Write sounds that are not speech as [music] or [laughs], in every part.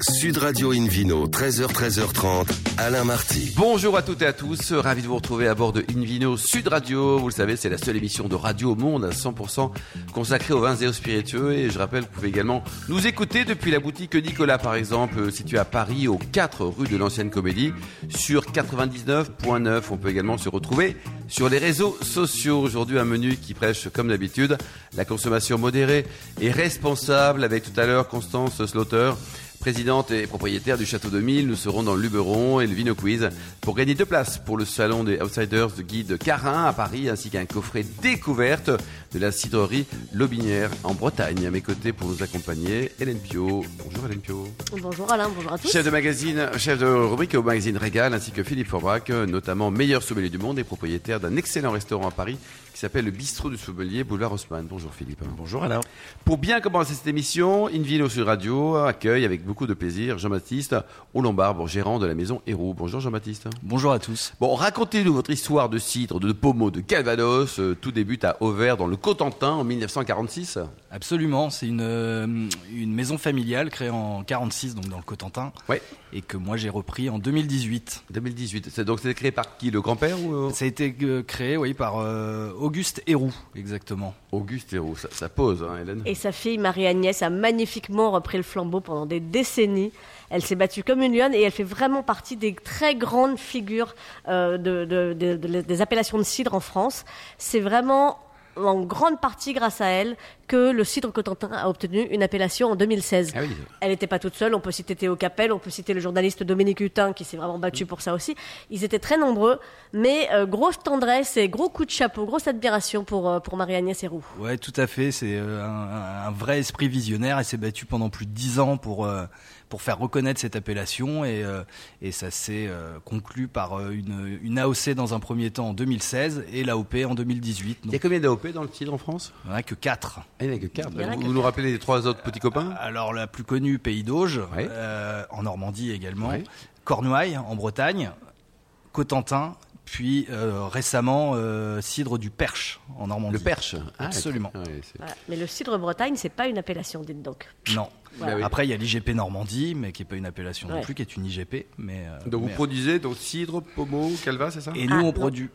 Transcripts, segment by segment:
Sud Radio Invino, 13h, 13h30, Alain Marty. Bonjour à toutes et à tous, ravi de vous retrouver à bord de Invino Sud Radio. Vous le savez, c'est la seule émission de radio au monde à 100% consacrée aux vins et aux spiritueux. Et je rappelle, vous pouvez également nous écouter depuis la boutique Nicolas, par exemple, située à Paris, aux 4 rue de l'Ancienne Comédie, sur 99.9. On peut également se retrouver sur les réseaux sociaux. Aujourd'hui, un menu qui prêche, comme d'habitude, la consommation modérée et responsable, avec tout à l'heure Constance Slaughter présidente et propriétaire du Château de Mille. Nous serons dans le Luberon et le Vino Quiz pour gagner deux places pour le salon des Outsiders de guide Carin à Paris, ainsi qu'un coffret découverte de la cidrerie Lobinière en Bretagne. À mes côtés pour nous accompagner, Hélène Pio. Bonjour Hélène Pio. Bonjour Alain, bonjour à tous. Chef de magazine, chef de rubrique au magazine Régal, ainsi que Philippe Forbrac, notamment meilleur sommelier du monde et propriétaire d'un excellent restaurant à Paris qui s'appelle le Bistrot du Sommelier, boulevard Haussmann. Bonjour Philippe. Bonjour Alain. Pour bien commencer cette émission, Invino sur Radio accueille avec beaucoup de plaisir Jean-Baptiste Lombard, gérant de la maison Héroux. Bonjour Jean-Baptiste. Bonjour à tous. Bon, racontez-nous votre histoire de cidre, de pommeau, de Calvados. Euh, tout débute à Auvers, dans le Cotentin, en 1946. Absolument, c'est une, euh, une maison familiale créée en 46, donc dans le Cotentin. Ouais. Et que moi j'ai repris en 2018. 2018. C'est donc c'était créé par qui Le grand-père ou euh Ça a été créé, oui, par Auguste Héroux, exactement. Auguste Héroux, ça, ça pose, hein, Hélène. Et sa fille Marie-Agnès a magnifiquement repris le flambeau pendant des décennies. Elle s'est battue comme une lionne et elle fait vraiment partie des très grandes figures euh, de, de, de, des appellations de cidre en France. C'est vraiment en grande partie grâce à elle que le cidre Cotentin a obtenu une appellation en 2016. Ah oui. Elle n'était pas toute seule, on peut citer Théo Capel, on peut citer le journaliste Dominique Hutin qui s'est vraiment battu pour ça aussi. Ils étaient très nombreux, mais euh, grosse tendresse et gros coup de chapeau, grosse admiration pour, euh, pour Marie-Agnès Héroux. Ouais, tout à fait, c'est euh, un, un, vrai esprit visionnaire, elle s'est battue pendant plus de dix ans pour... Euh, pour faire reconnaître cette appellation et, euh, et ça s'est euh, conclu par euh, une, une, AOC dans un premier temps en 2016 et l'AOP en 2018. Il y a combien d'AOP dans le cidre en France? Il n'y en a que 4. Il n'y en a que 4. Vous, vous nous rappelez les trois autres petits copains? Alors la plus connue, Pays d'Auge, ouais. euh, en Normandie également, Ouais. Cornouailles en Bretagne, Cotentin, puis euh, récemment euh, Cidre du Perche en Normandie. Le Perche Ah, Absolument. Ah, ouais, Voilà. Mais le cidre Bretagne, c'est pas une appellation, dites donc. Non. Voilà. Bah oui. Après, il y a l'IGP Normandie, mais qui n'est pas une appellation non plus, qui est une IGP. Mais, euh, Donc vous produisez donc cidre, pommeau, calva, c'est ça? Et nous, Ah, on non. produit.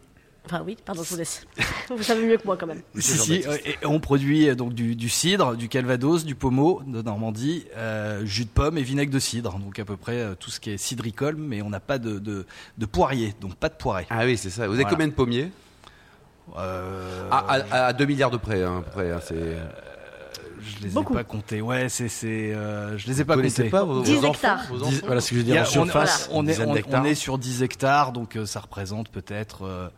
Enfin oui, pardon, je vous laisse. [laughs] vous savez mieux que moi quand même. Si, si, euh, et on produit euh, donc du, du cidre, du calvados, du pommeau de Normandie, euh, jus de pomme et vinaigre de cidre. Donc à peu près tout ce qui est cidricole, mais on n'a pas de, de, de poirier, donc pas de poirée. Ah oui, c'est ça. Vous avez Voilà. combien de pommiers Euh, Ah, à, à 2 milliards de près, hein, près, hein, c'est... je les beaucoup. ai pas comptés. Ouais, c'est, c'est, euh, je les ai pas Vous comptés. pas vos, vos 10 enfants, hectares. voilà ce que je veux dire a- en on, surface, on est, on- est sur 10 hectares, donc euh, ça représente peut-être euh,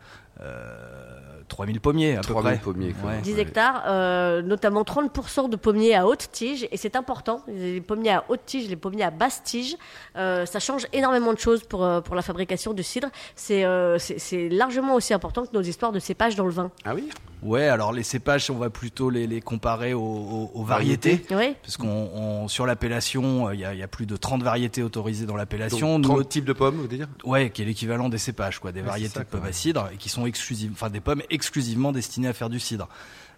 3000 pommiers à peu 3000 près. pommiers, quoi. Ouais. 10 Ouais. hectares, euh, notamment 30% de pommiers à haute tige, et c'est important, les pommiers à haute tige, les pommiers à basse tige, euh, ça change énormément de choses pour, euh, pour la fabrication du cidre. C'est euh, c'est- c'est largement aussi important que nos histoires de cépages dans le vin. Ah oui? Ouais, alors les cépages, on va plutôt les, les comparer aux, aux- aux variétés. Oui, Parce qu'on on- sur l'appellation, euh, il y, a- il y a plus de 30 variétés autorisées dans l'appellation. Donc, Nous, 30 types de pommes, vous dire? Ouais, qui est l'équivalent des cépages, quoi, des Ouais, variétés ça, de pommes à cidre et qui sont exclusives, enfin des pommes exclusivement destinées à faire du cidre.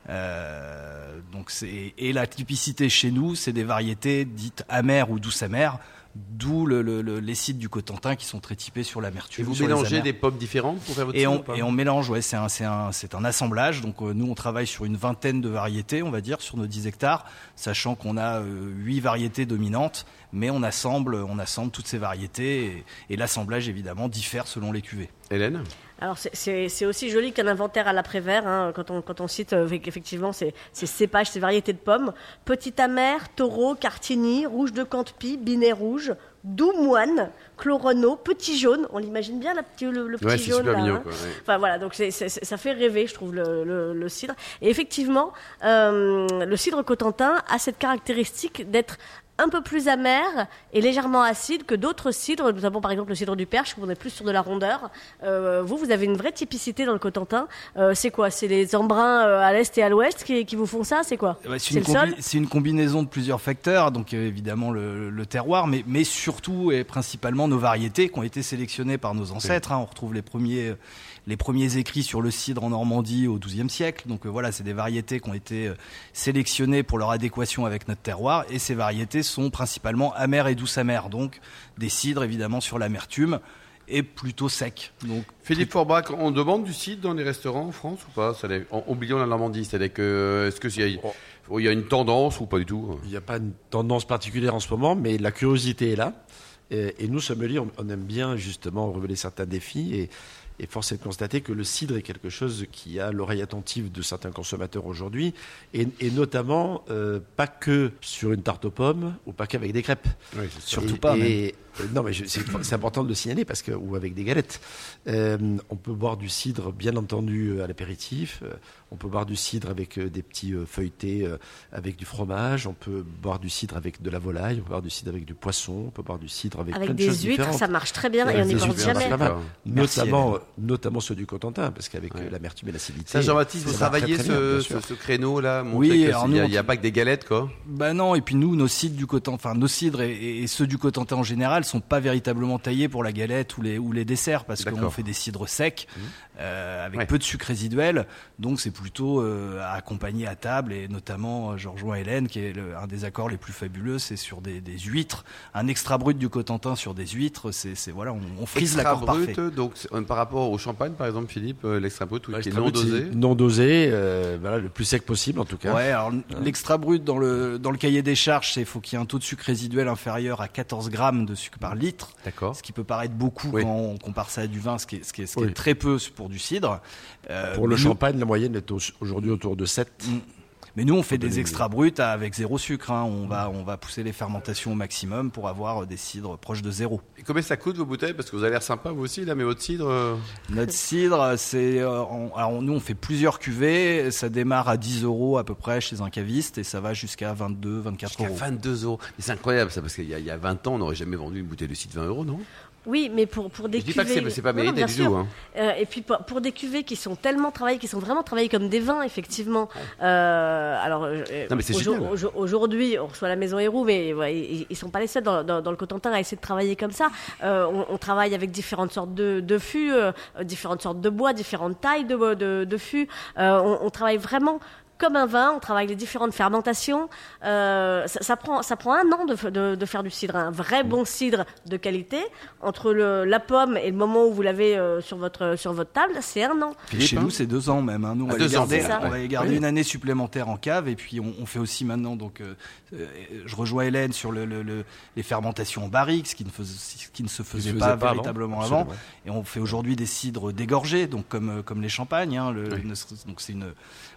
Euh, donc c'est et la typicité chez nous, c'est des variétés dites amères ou douces amères, d'où le, le- le- les cidres du Cotentin qui sont très typés sur Et l'amertume. vous sur les mélangez des pommes différentes pour faire votre Et on, et on mélange, ouais, c'est un, c'est un, c'est un assemblage. Donc euh, nous, on travaille sur une vingtaine de variétés, on va dire, sur nos 10 hectares, sachant qu'on a euh, huit variétés dominantes, mais on assemble, on assemble toutes ces variétés et, et l'assemblage évidemment diffère selon les cuvées. Hélène? Alors c'est- aussi joli qu'un inventaire à l'après-vert, hein, quand, on, quand on cite euh, effectivement ces, ces cépages, ces variétés de pommes. Petit amer, taureau, cartigny, rouge de Cantepie, binet rouge, doux moine, chlorono, petit jaune. On l'imagine bien la petit, le, le petit Ouais, jaune là, mignon, hein. quoi, ouais. Enfin voilà, donc ça fait rêver, je trouve, le, le- le cidre. Et effectivement, euh, le cidre cotentin a cette caractéristique d'être un peu plus amer et légèrement acide que d'autres cidres, notamment par exemple le cidre du Perche, où on est plus sur de la rondeur. Euh, vous, vous avez une vraie typicité dans le Cotentin. Euh, c'est quoi? C'est les embruns euh, à l'est et à l'ouest qui, qui vous font ça? C'est quoi? Ouais, C'est c'est, le une sol? combi- c'est une combinaison de plusieurs facteurs, donc évidemment le, le terroir, mais, mais surtout et principalement nos variétés qui ont été sélectionnées par nos ancêtres. hein. On retrouve les premiers, les premiers écrits sur le cidre en Normandie au XIIe siècle. Donc euh, voilà, c'est des variétés qui ont été euh, sélectionnées pour leur adéquation avec notre terroir. Et ces variétés sont principalement amères et douces amères. Donc des cidres évidemment sur l'amertume et plutôt secs. Donc Philippe Forbach, on demande du cidre dans les restaurants en France ou pas? Ça en- Oublions la Normandie, c'est-à-dire que est-ce qu'il y, a- Oh. il y a une tendance ou pas du tout? Il n'y a pas une tendance particulière en ce moment, mais la curiosité est là. Et, et nous, sommeliers, on, on aime bien justement relever certains défis. Et, et force est de constater que le cidre est quelque chose qui a l'oreille attentive de certains consommateurs aujourd'hui. Et, et notamment, euh, pas que sur une tarte aux pommes ou pas qu'avec des crêpes. Oui. Surtout Et- pas, et- euh, non, mais je- c'est c'est important de le signaler parce que ou avec des galettes. Euh, on peut boire du cidre, bien entendu, à l'apéritif. On peut boire du cidre avec des petits feuilletés, avec du fromage. On peut boire du cidre avec de la volaille. On peut boire du cidre avec du poisson. On peut boire du cidre avec, Avec plein de des choses huîtres, différentes. ça marche très bien et on n'y pense jamais. Notamment, Notamment ceux du Cotentin, parce qu'avec euh, Ouais. l'amertume et l'acidité. Ça, Jean-Baptiste, vous travaillez très, très bien, ce, ce- ce créneau-là Oui, il n'y a, pas que des galettes, quoi. Bah non, et puis nous, nos cidres du Cotentin, enfin nos cidres et, et ceux du Cotentin en général sont pas véritablement taillés pour la galette ou les, ou les desserts parce qu'on fait des cidres secs euh, avec Ouais. peu de sucre résiduel, donc c'est plutôt euh, à accompagner à table et notamment, euh, je rejoins Hélène qui est le- un des accords les plus fabuleux, c'est sur des, des huîtres, un extra brut du Cotentin sur des huîtres, c'est voilà, on, on frise l'accord parfait. donc euh, par rapport au champagne, par exemple, Philippe, euh, l'extra brut, oui, qui est non dosé. Non dosé, euh, voilà, le plus sec possible en tout cas. Ouais, alors l'extra brut dans le dans le cahier des charges, c'est faut qu'il y ait un taux de sucre résiduel inférieur à 14 grammes de sucre par litre. D'accord. Ce qui peut paraître beaucoup Oui. quand on compare ça à du vin, ce qui est, ce qui est, ce qui est Oui. très peu pour du cidre. Euh, Pour le nous- champagne, la moyenne est au- aujourd'hui autour de 7. Mm. Mais nous, on fait des extra bruts avec zéro sucre. hein. On, va, on va pousser les fermentations au maximum pour avoir des cidres proches de zéro. Et combien ça coûte vos bouteilles? Parce que vous avez l'air sympa, vous aussi, là, mais votre cidre. euh, Notre cidre, c'est. euh, alors, nous, on fait plusieurs cuvées. Ça démarre à 10 euros à peu près chez un caviste et ça va jusqu'à 22, 24 Jusqu'à euros. 22 euros. Mais c'est incroyable ça, parce qu'il y, y a 20 ans, on n'aurait jamais vendu une bouteille de cidre 20 euros, non? Oui, mais pour, pour des Je dis pas que cuvées... c'est c'est pas mérité du tout. Hein. Euh, et puis pour, pour des cuvées qui sont tellement travaillées, qui sont vraiment travaillées comme des vins, effectivement. Euh, alors euh, Non, mais c'est aujourd- génial. aujourd- aujourd'hui, on reçoit la Maison Héroux, mais ouais, ils, ils sont pas les seuls dans, dans- dans le Cotentin à essayer de travailler comme ça. Euh, on, on travaille avec différentes sortes de, de fûts, euh, différentes sortes de bois, différentes tailles de, de, de fûts. Euh, on, on travaille vraiment comme un vin, on travaille les différentes fermentations. Euh, ça, ça prend, ça prend un an de, f- de, de faire du cidre, un vrai bon cidre de qualité. Entre le, la pomme et le moment où vous l'avez euh, sur, votre, sur votre table, c'est un an. Philippe, Chez hein nous, c'est deux ans même. hein. Nous, on Ah, va ans, garder, on va les garder Oui. une année supplémentaire en cave. Et puis, on, on fait aussi maintenant. Donc, euh, je rejoins Hélène sur le, le- le- les fermentations en barrique, ce qui ne, faisait- ce qui ne se faisait pas, véritablement avant. Et on fait aujourd'hui des cidres dégorgés, donc comme, comme les champagnes. hein, le- Oui. ne- donc, c'est une,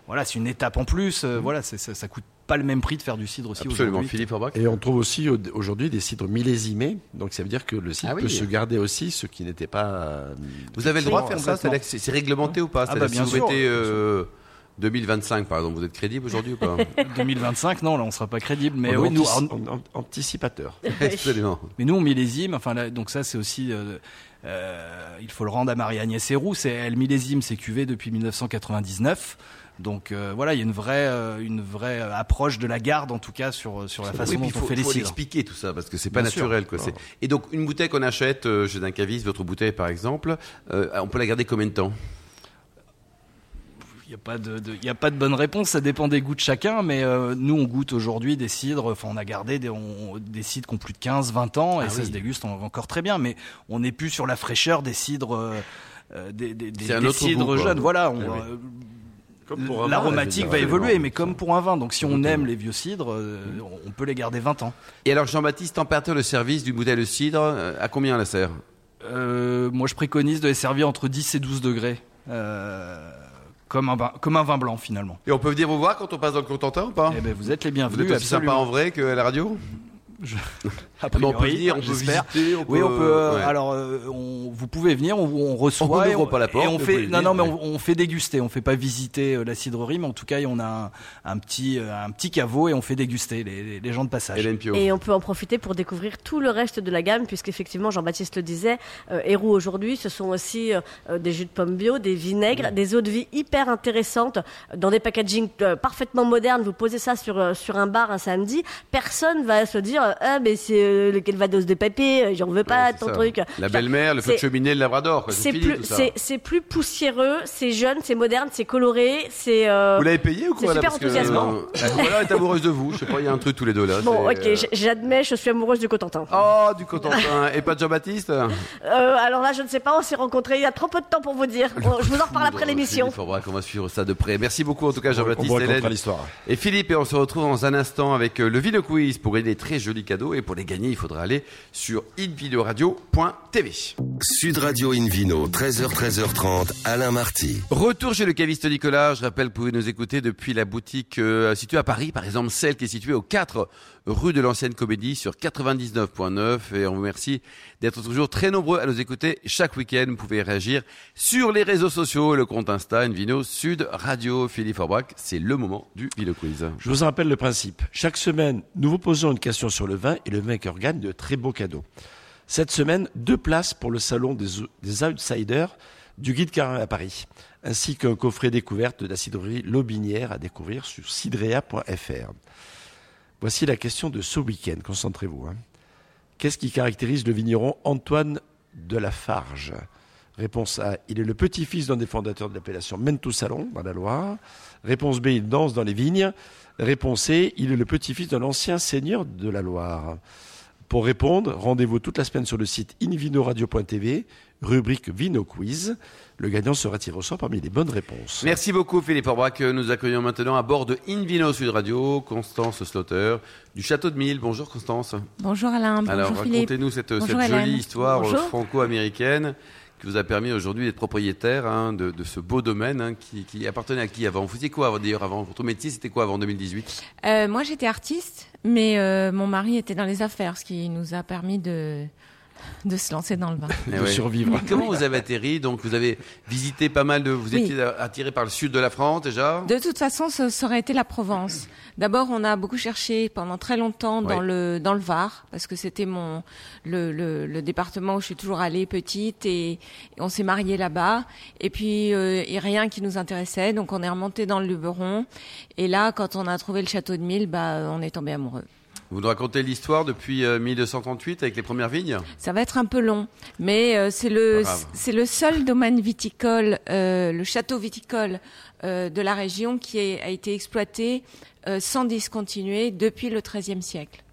voilà, c'est une étape en plus. euh, Voilà, c'est- ça, ça coûte pas le même prix de faire du cidre aussi Absolument, aujourd'hui. Philippe Forbach. Et on trouve aussi au- aujourd'hui des cidres millésimés. Donc ça veut dire que le cidre Ah oui. peut se garder aussi, ce qui n'était pas. euh, Vous avez le droit de faire ça C'est c'est réglementé ou pas? Ah bah, bien Si vous sûr. mettez euh, 2025, par exemple, vous êtes crédible aujourd'hui ou pas? [laughs] [laughs] 2025, non, là, on sera pas crédible. Mais oui, nous, en- en- anticipateur. [laughs] Absolument. Mais nous, on millésime. Enfin, là, donc ça, c'est aussi. euh, euh, il faut le rendre à Marie-Agnès Héroux. C'est elle millésime ses cuvées depuis 1999. Donc euh, voilà, il y a une vraie, euh, une vraie approche de la garde, en tout cas, sur, sur la façon Oui, dont il on faut, fait les faut cidres. l'expliquer tout ça parce que c'est pas Bien naturel quoi. C'est- Et donc une bouteille qu'on achète euh, chez un caviste, votre bouteille par exemple, euh, on peut la garder combien de temps? Il n'y a, pas de, de- il y a pas de bonne réponse, ça dépend des goûts de chacun, mais euh, nous, on goûte aujourd'hui des cidres, enfin, on a gardé des, on- des cidres qui ont plus de 15, 20 ans, et Ah ça oui. se déguste en- encore très bien, mais on n'est plus sur la fraîcheur des cidres. euh, euh, des, des, cidres goût, jeunes, voilà. on- Ah oui. euh, Comme pour un vin, L'aromatique va évoluer, mais comme pour un vin. Donc si on aime les vieux cidres, euh, on peut les garder 20 ans. Et alors Jean-Baptiste, température de service d'une bouteille de cidre, euh, à combien la sert Euh, moi, je préconise de les servir entre 10 et 12 degrés. Euh, comme, un vin, comme un vin blanc, finalement. Et on peut venir vous voir quand on passe dans le Cotentin ou pas? Eh ben, vous êtes les Vous bienvenus. êtes aussi sympa en vrai qu'à la radio? Mais [laughs] On peut venir, on peut visiter, on Oui, on peut. euh, ouais. Alors, euh, on, vous pouvez venir, on, on reçoit. On pas la porte, et on fait. Non, venir, non, mais ouais. on, on fait déguster. On fait pas visiter euh, la cidrerie, mais en tout cas, on a un, un petit, euh, un petit caveau et on fait déguster les, les- les gens de passage. Et on peut en profiter pour découvrir tout le reste de la gamme, puisqu'effectivement, Jean-Baptiste le disait, euh, Héroux aujourd'hui, ce sont aussi euh, des jus de pommes bio, des vinaigres, des eaux de vie hyper intéressantes, dans des packagings euh, parfaitement modernes. Vous posez ça sur, euh, sur un bar un samedi, personne va se dire ah mais c'est euh, le Calvados de papier, euh, j'en veux pas Ouais, ton ça. truc. La belle-mère, le feu de cheminée, le labrador. C'est plus, c'est, poussiéreux, c'est jeune, c'est moderne, c'est coloré, c'est. euh, Vous l'avez payé ou quoi c'est là super Parce que, enthousiasmant. euh, elle est amoureuse de vous. Je sais pas, il y a un truc tous les deux là. Bon, ok, euh, j'admets, je suis amoureuse du Cotentin. Oh, du Cotentin. Et pas de Jean-Baptiste? Euh, alors là, je ne sais pas, on s'est rencontrés il y a trop peu de temps pour vous dire. Bon, je vous en reparle après l'émission. Il faudra qu'on va suivre ça de près. Merci beaucoup en tout cas On Jean-Baptiste, Hélène l'histoire. et Philippe. Et on se retrouve dans un instant avec le Vino Quiz pour des très Et pour les gagner, il faudra aller sur invideoradio.tv. Sud Radio Invino, 13h, 13h30, Alain Marty. Retour chez le caviste Nicolas. Je rappelle, vous pouvez nous écouter depuis la boutique euh, située à Paris, par exemple celle qui est située au 4 rue de l'Ancienne Comédie sur 99.9. Et on vous remercie d'être toujours très nombreux à nous écouter chaque week-end. Vous pouvez réagir sur les réseaux sociaux, le compte Insta, Invino Sud Radio. Philippe Forbach, c'est le moment du Vino Quiz. Je vous rappelle le principe. Chaque semaine, nous vous posons une question sur le vin et le vainqueur gagne de très beaux cadeaux. Cette semaine, deux places pour le salon des, Outsiders du Guide Carin à Paris, ainsi qu'un coffret découverte de la cidrerie Lobinière à découvrir sur cidrea.fr. Voici la question de ce week-end. Concentrez-vous. hein. Qu'est-ce qui caractérise le vigneron Antoine de la Farge Réponse A, il est le petit-fils d'un des fondateurs de l'appellation Mentou Salon, dans la Loire. Réponse B, il danse dans les vignes. Réponse C, il est le petit-fils d'un ancien seigneur de la Loire. Pour répondre, rendez-vous toute la semaine sur le site invinoradio.tv, rubrique Vino Quiz. Le gagnant sera tiré au sort parmi les bonnes réponses. Merci beaucoup Philippe Forbach. Nous accueillons maintenant à bord de Invino Sud Radio Constance Slaughter du Château de Mille. Bonjour Constance. Bonjour Alain, bonjour Alors Philippe. racontez-nous cette, jolie histoire euh, Bonjour. franco-américaine qui vous a permis aujourd'hui d'être propriétaire hein, de, de ce beau domaine hein, qui, qui appartenait à qui avant? Vous faisiez quoi d'ailleurs avant? Votre métier c'était quoi avant 2018 Euh, moi j'étais artiste, mais euh, mon mari était dans les affaires, ce qui nous a permis de, de se lancer dans le vin. Eh de ouais. survivre. Comment vous avez atterri? Donc vous avez visité pas mal de... Vous Oui. étiez attiré par le sud de la France déjà? De toute façon, ce ça aurait été la Provence. D'abord, on a beaucoup cherché pendant très longtemps dans le dans le Var, parce que c'était mon le, le, le département où je suis toujours allée petite et, et on s'est marié là-bas. Et puis euh, il y a rien qui nous intéressait, donc on est remonté dans le Luberon. Et là, quand on a trouvé le château de Mille, bah on est tombé amoureux. Vous nous racontez l'histoire depuis euh, 1238 avec les premières vignes? Ça va être un peu long, mais euh, c'est le c'est seul domaine viticole, euh, le château viticole euh, de la région qui a été exploité euh, sans discontinuer depuis le XIIIe siècle.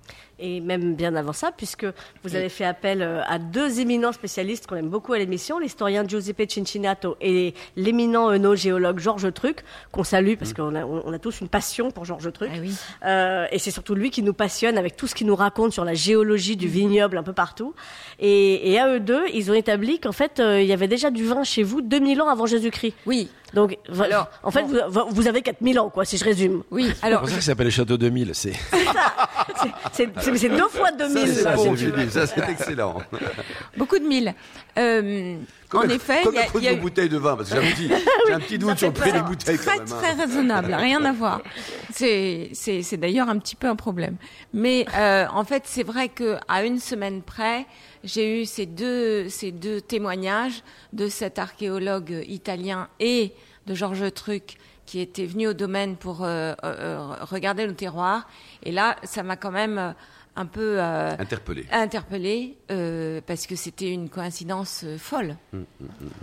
Et même bien avant ça, puisque vous avez fait appel euh, à deux éminents spécialistes qu'on aime beaucoup à l'émission, l'historien Giuseppe Cincinato et l'éminent œnogéologue Georges Truc, qu'on salue parce qu'on a, on a tous une passion pour Georges Truc. Ah oui. Euh, et c'est surtout lui qui nous passionne avec tout ce qu'il nous raconte sur la géologie du vignoble un peu partout. Et, et à eux deux, ils ont établi qu'en fait, euh, il y avait déjà du vin chez vous 2000 ans avant Jésus-Christ. Oui, Donc, Alors, en fait, bon. vous, vous avez 4000 ans, quoi, si je résume. oui. C'est Alors, pour ça que ça s'appelle le Château 2000. [laughs] C'est C'est c'est- c'est deux fois 2000. Ça c'est bon c'est excellent. beaucoup de mille. Euh, en effet, il y a, il y a vos eu- bouteilles de vin? Parce que j'ai un petit, j'ai un petit doute sur le prix des bouteilles quand très même. hein. très raisonnable, rien à voir. C'est d'ailleurs un petit peu un problème. Mais euh, en fait, c'est vrai que à une semaine près, j'ai eu ces deux ces deux témoignages de cet archéologue italien et de Georges Truc qui était venu au domaine pour euh, euh, regarder le terroir. Et là, ça m'a quand même un peu euh, Interpellé. interpellé euh, parce que c'était une coïncidence euh, folle. Mm,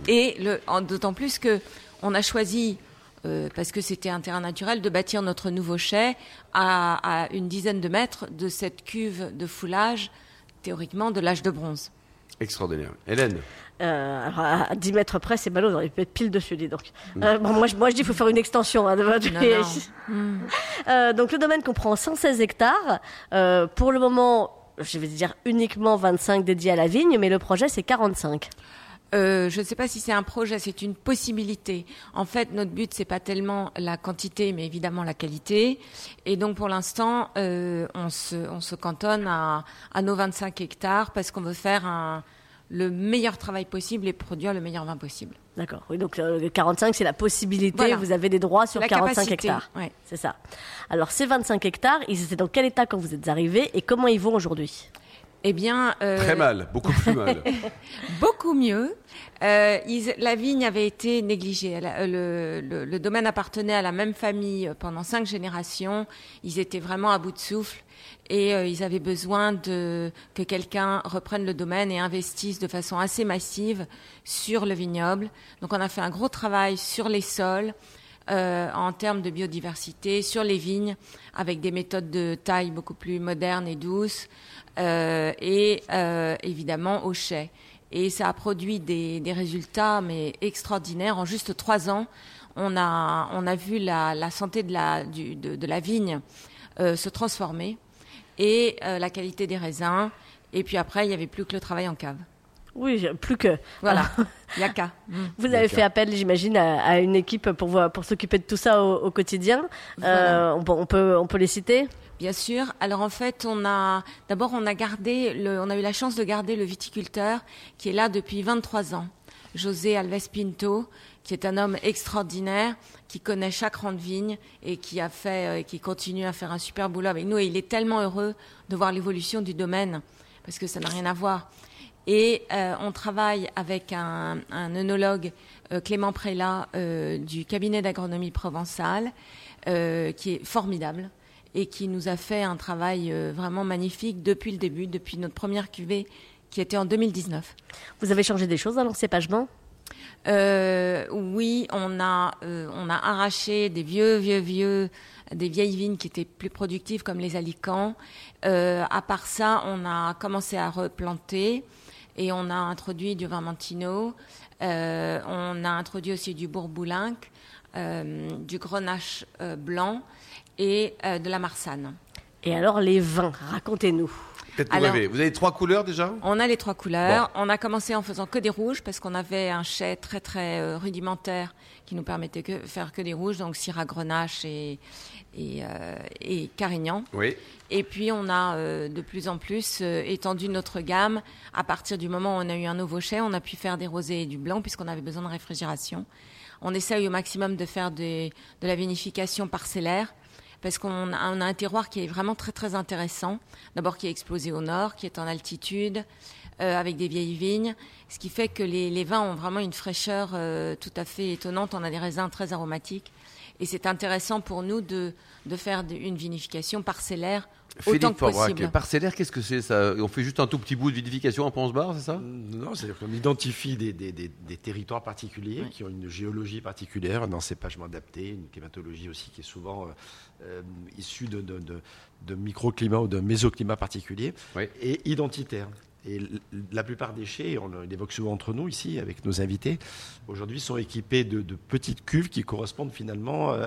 Et le, en- d'autant plus que on a choisi, euh, parce que c'était un terrain naturel, de bâtir notre nouveau chai à, à une dizaine de mètres de cette cuve de foulage, théoriquement de l'âge de bronze. Extraordinaire. Hélène Euh, alors à à 10 mètres près, c'est ballot, on aurait pu être pile dessus, dis donc. Euh, bon, moi, je, moi, je dis qu'il faut faire une extension. hein, de votre- Non, non. [laughs] Euh, donc, le domaine comprend 116 hectares. Euh, pour le moment, je vais dire uniquement 25 dédiés à la vigne, mais le projet, c'est 45. Euh, je ne sais pas si c'est un projet, c'est une possibilité. En fait, notre but c'est pas tellement la quantité, mais évidemment la qualité. Et donc pour l'instant, euh, on se on se cantonne à, à nos 25 hectares parce qu'on veut faire un, le meilleur travail possible et produire le meilleur vin possible. D'accord. Oui, donc euh, 45, c'est la possibilité. Voilà. Vous avez des droits sur La 45 capacité, hectares. ouais. C'est ça. Alors, ces 25 hectares, ils étaient dans quel état quand vous êtes arrivés et comment ils vont aujourd'hui? Eh bien, euh, Très mal, beaucoup plus mal. [laughs] beaucoup mieux. Euh, ils- la vigne avait été négligée. Elle a- le, le- le domaine appartenait à la même famille euh, pendant cinq générations. Ils étaient vraiment à bout de souffle et euh, ils avaient besoin de que quelqu'un reprenne le domaine et investisse de façon assez massive sur le vignoble. Donc, on a fait un gros travail sur les sols. euh, en termes de biodiversité, sur les vignes, avec des méthodes de taille beaucoup plus modernes et douces, euh, et euh, évidemment au chai. Et ça a produit des, des résultats mais extraordinaires. En juste trois ans, on a, on a vu la, la santé de la, du- de, de la vigne euh, se transformer et euh, la qualité des raisins. Et puis après, il n'y avait plus que le travail en cave. Oui, plus que. Voilà, [laughs] il y a qu'à. [laughs] Vous avez fait appel, j'imagine, à, à une équipe pour, pour s'occuper de tout ça au, au quotidien. Euh, on, peut- on peut, on peut les citer? Bien sûr. Alors en fait, on a d'abord on a gardé le, on a eu la chance de garder le viticulteur qui est là depuis 23 ans, José Alves Pinto, qui est un homme extraordinaire, qui connaît chaque rang de vigne et qui a fait, euh, et qui continue à faire un super boulot avec nous. Et il est tellement heureux de voir l'évolution du domaine parce que ça n'a rien à voir. Et euh, on travaille avec un, un œnologue, euh, Clément Prélat, euh, du cabinet d'agronomie provençal, euh, qui est formidable et qui nous a fait un travail vraiment magnifique depuis le début, depuis notre première cuvée qui était en 2019. Vous avez changé des choses dans l'encépagement oui, on a, on a arraché des vieux, vieux, vieux, des vieilles vignes qui étaient plus productives comme les alicants. Euh, à part ça, on a commencé à replanter et on a introduit du Vermentino. Euh, on a introduit aussi du Bourboulinc, euh, du Grenache euh, blanc et de la Marsanne. Et alors, les vins, racontez-nous. Faites-nous Alors- rêver. Vous avez trois couleurs déjà On a les trois couleurs. On a commencé en faisant que des rouges parce qu'on avait un chai très très euh, rudimentaire qui nous permettait de faire que des rouges, donc Syrah Grenache et et, euh, et Carignan. Oui. Et puis on a euh, de plus en plus étendu notre gamme. À partir du moment où on a eu un nouveau chai, on a pu faire des rosés et du blanc puisqu'on avait besoin de réfrigération. On essaye au maximum de faire des- de la vinification parcellaire parce qu'on a, on a un terroir qui est vraiment très très intéressant. D'abord qui est explosé au nord, qui est en altitude, euh, avec des vieilles vignes, ce qui fait que les, les vins ont vraiment une fraîcheur euh, tout à fait étonnante. On a des raisins très aromatiques. Et c'est intéressant pour nous de, de faire une vinification parcellaire Philippe Forbrac, possible. parcellaire, qu'est-ce que c'est ça On fait juste un tout petit bout de vinification en pense-bar, c'est ça Non, c'est-à-dire qu'on identifie des, des- des- des territoires particuliers qui ont une géologie particulière, un encépagement adapté, une climatologie aussi qui est souvent euh, euh, issue de, de, de- de microclimats ou d'un mésoclimat particulier Oui. et identitaire. Et la plupart des chais, on l'évoque souvent entre nous ici avec nos invités, aujourd'hui sont équipés de, de petites cuves qui correspondent finalement euh,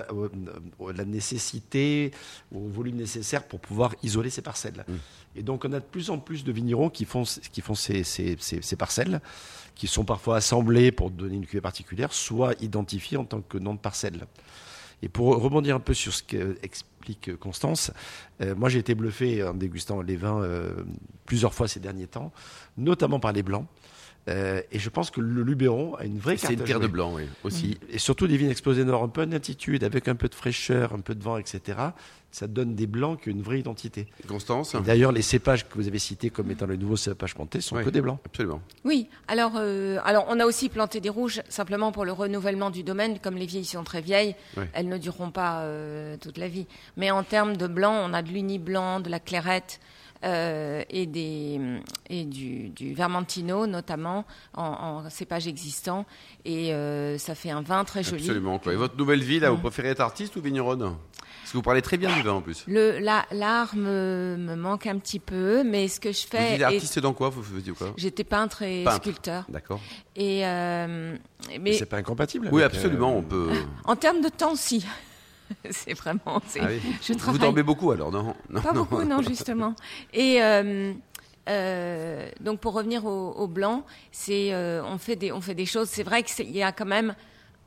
au- à la nécessité, au volume nécessaire pour pouvoir isoler ces parcelles. Et donc on a de plus en plus de vignerons qui font, qui font ces, ces- ces- ces parcelles, qui sont parfois assemblées pour donner une cuvée particulière, soit identifiées en tant que nom de parcelle. Et pour rebondir un peu sur ce qu'explique Constance, euh, moi j'ai été bluffé en dégustant les vins euh, plusieurs fois ces derniers temps, notamment par les blancs. Euh, et je pense que le Luberon a une vraie C'est carte une à terre de blanc, oui, aussi. Et surtout des vignes exposées nord, un peu d'altitude, avec un peu de fraîcheur, un peu de vent, etc. Ça donne des blancs qui ont une vraie identité. Constance Et D'ailleurs, les cépages que vous avez cités comme étant le nouveau cépage monté sont Oui. que des blancs. Absolument. Oui, alors, euh, alors on a aussi planté des rouges simplement pour le renouvellement du domaine. Comme les vieilles sont très vieilles, elles ne dureront pas euh, toute la vie. Mais en termes de blanc, on a de l'uni blanc, de la clairette et, des, et du, du vermentino notamment en, en cépage existant. Et euh, ça fait un vin très joli. Absolument. Quoi. Et votre nouvelle vie, là, vous préférez être artiste ou vigneronne Parce que vous parlez très bien du vin en plus. Le, la- l'art me, me manque un petit peu, mais ce que je Vous fais, êtes est- artiste dans quoi Vous faisiez quoi j'étais peintre et Peintre. sculpteur. D'accord. Et euh, Mais mais c'est pas incompatible. Oui, absolument. euh, On peut. [laughs] En termes de temps, si. [laughs] c'est vraiment. Ah oui. Je Vous dormez beaucoup alors, non, non pas beaucoup, non, justement. Et euh, euh, donc pour revenir au, au blanc, c'est euh, on fait des on fait des choses. C'est vrai qu'il y a quand même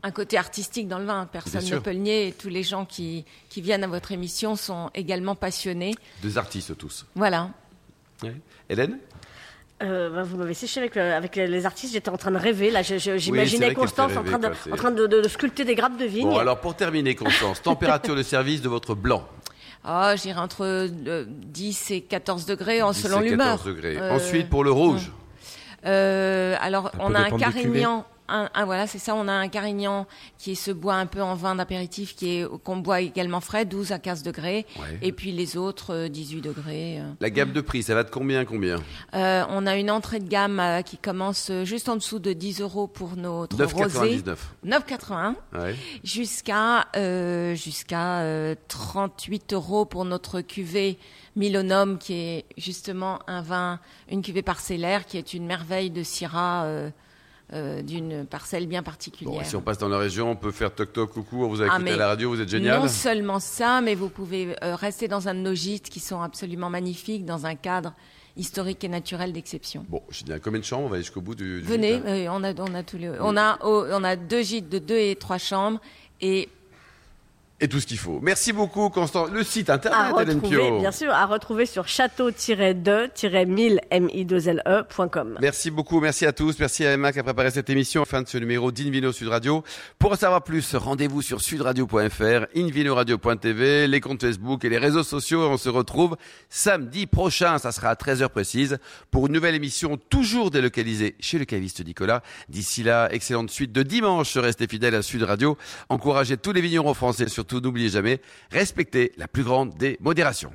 un côté artistique dans le vin. Personne ne peut le nier. Et tous les gens qui qui viennent à votre émission sont également passionnés. Des artistes tous. Voilà. Ouais. Hélène? Euh, bah, vous m'avez séché avec, le- avec les artistes, j'étais en train de rêver. Là, j'imaginais Constance en train, de, rêver, quoi, c'est- en train de, de- de sculpter des grappes de vigne. Bon, alors pour terminer, Constance, température de service de votre blanc. [laughs] Ah, j'irai entre euh, 10 et 14 degrés en 10 selon l'humeur. 14 degrés. Euh, Ensuite, pour le rouge. Euh, alors, on a un carignan. Un, un- voilà, c'est ça. On a un carignan qui se boit un peu en vin d'apéritif, qui est qu'on boit également frais, 12 à 15 degrés. Ouais. Et puis les autres, euh, 18 degrés. euh. La gamme de prix, ça va de combien à combien? Euh, on a une entrée de gamme euh, qui commence euh, juste en dessous de 10 euros pour notre rosé, 9,99. 9,81, Ouais. jusqu'à euh, jusqu'à euh, 38 euros pour notre cuvée Milonum, qui est justement un vin, une cuvée parcellaire, qui est une merveille de Syrah euh, d'une parcelle bien Bon, particulière. si on passe dans la région, on peut faire toc toc coucou, vous avez Ah, écouté à mais la radio, vous êtes génial. Non seulement ça, mais vous pouvez euh, rester dans un de nos gîtes qui sont absolument magnifiques, dans un cadre historique et naturel d'exception. Bon, génial. Combien de chambres? On va aller jusqu'au bout du. du Venez, euh, on a on a tous les on a oh, on a deux gîtes de deux et trois chambres et Et tout ce qu'il faut. Merci beaucoup, Constant. Le site À internet, Hélène retrouver, Pio. bien sûr, à retrouver sur château-2-1000-mi2le.com. Merci beaucoup, merci à tous, merci à Emma qui a préparé cette émission. Fin de ce numéro d'Invino Sud Radio. Pour en savoir plus, rendez-vous sur sudradio.fr, invinoradio.tv, les comptes Facebook et les réseaux sociaux. On se retrouve samedi prochain, ça sera à 13h précise, pour une nouvelle émission toujours délocalisée chez le caviste Nicolas. D'ici là, excellente suite de dimanche. Restez fidèles à Sud Radio. Encouragez tous les vignerons français. Surtout, n'oubliez jamais, respectez la plus grande des modérations.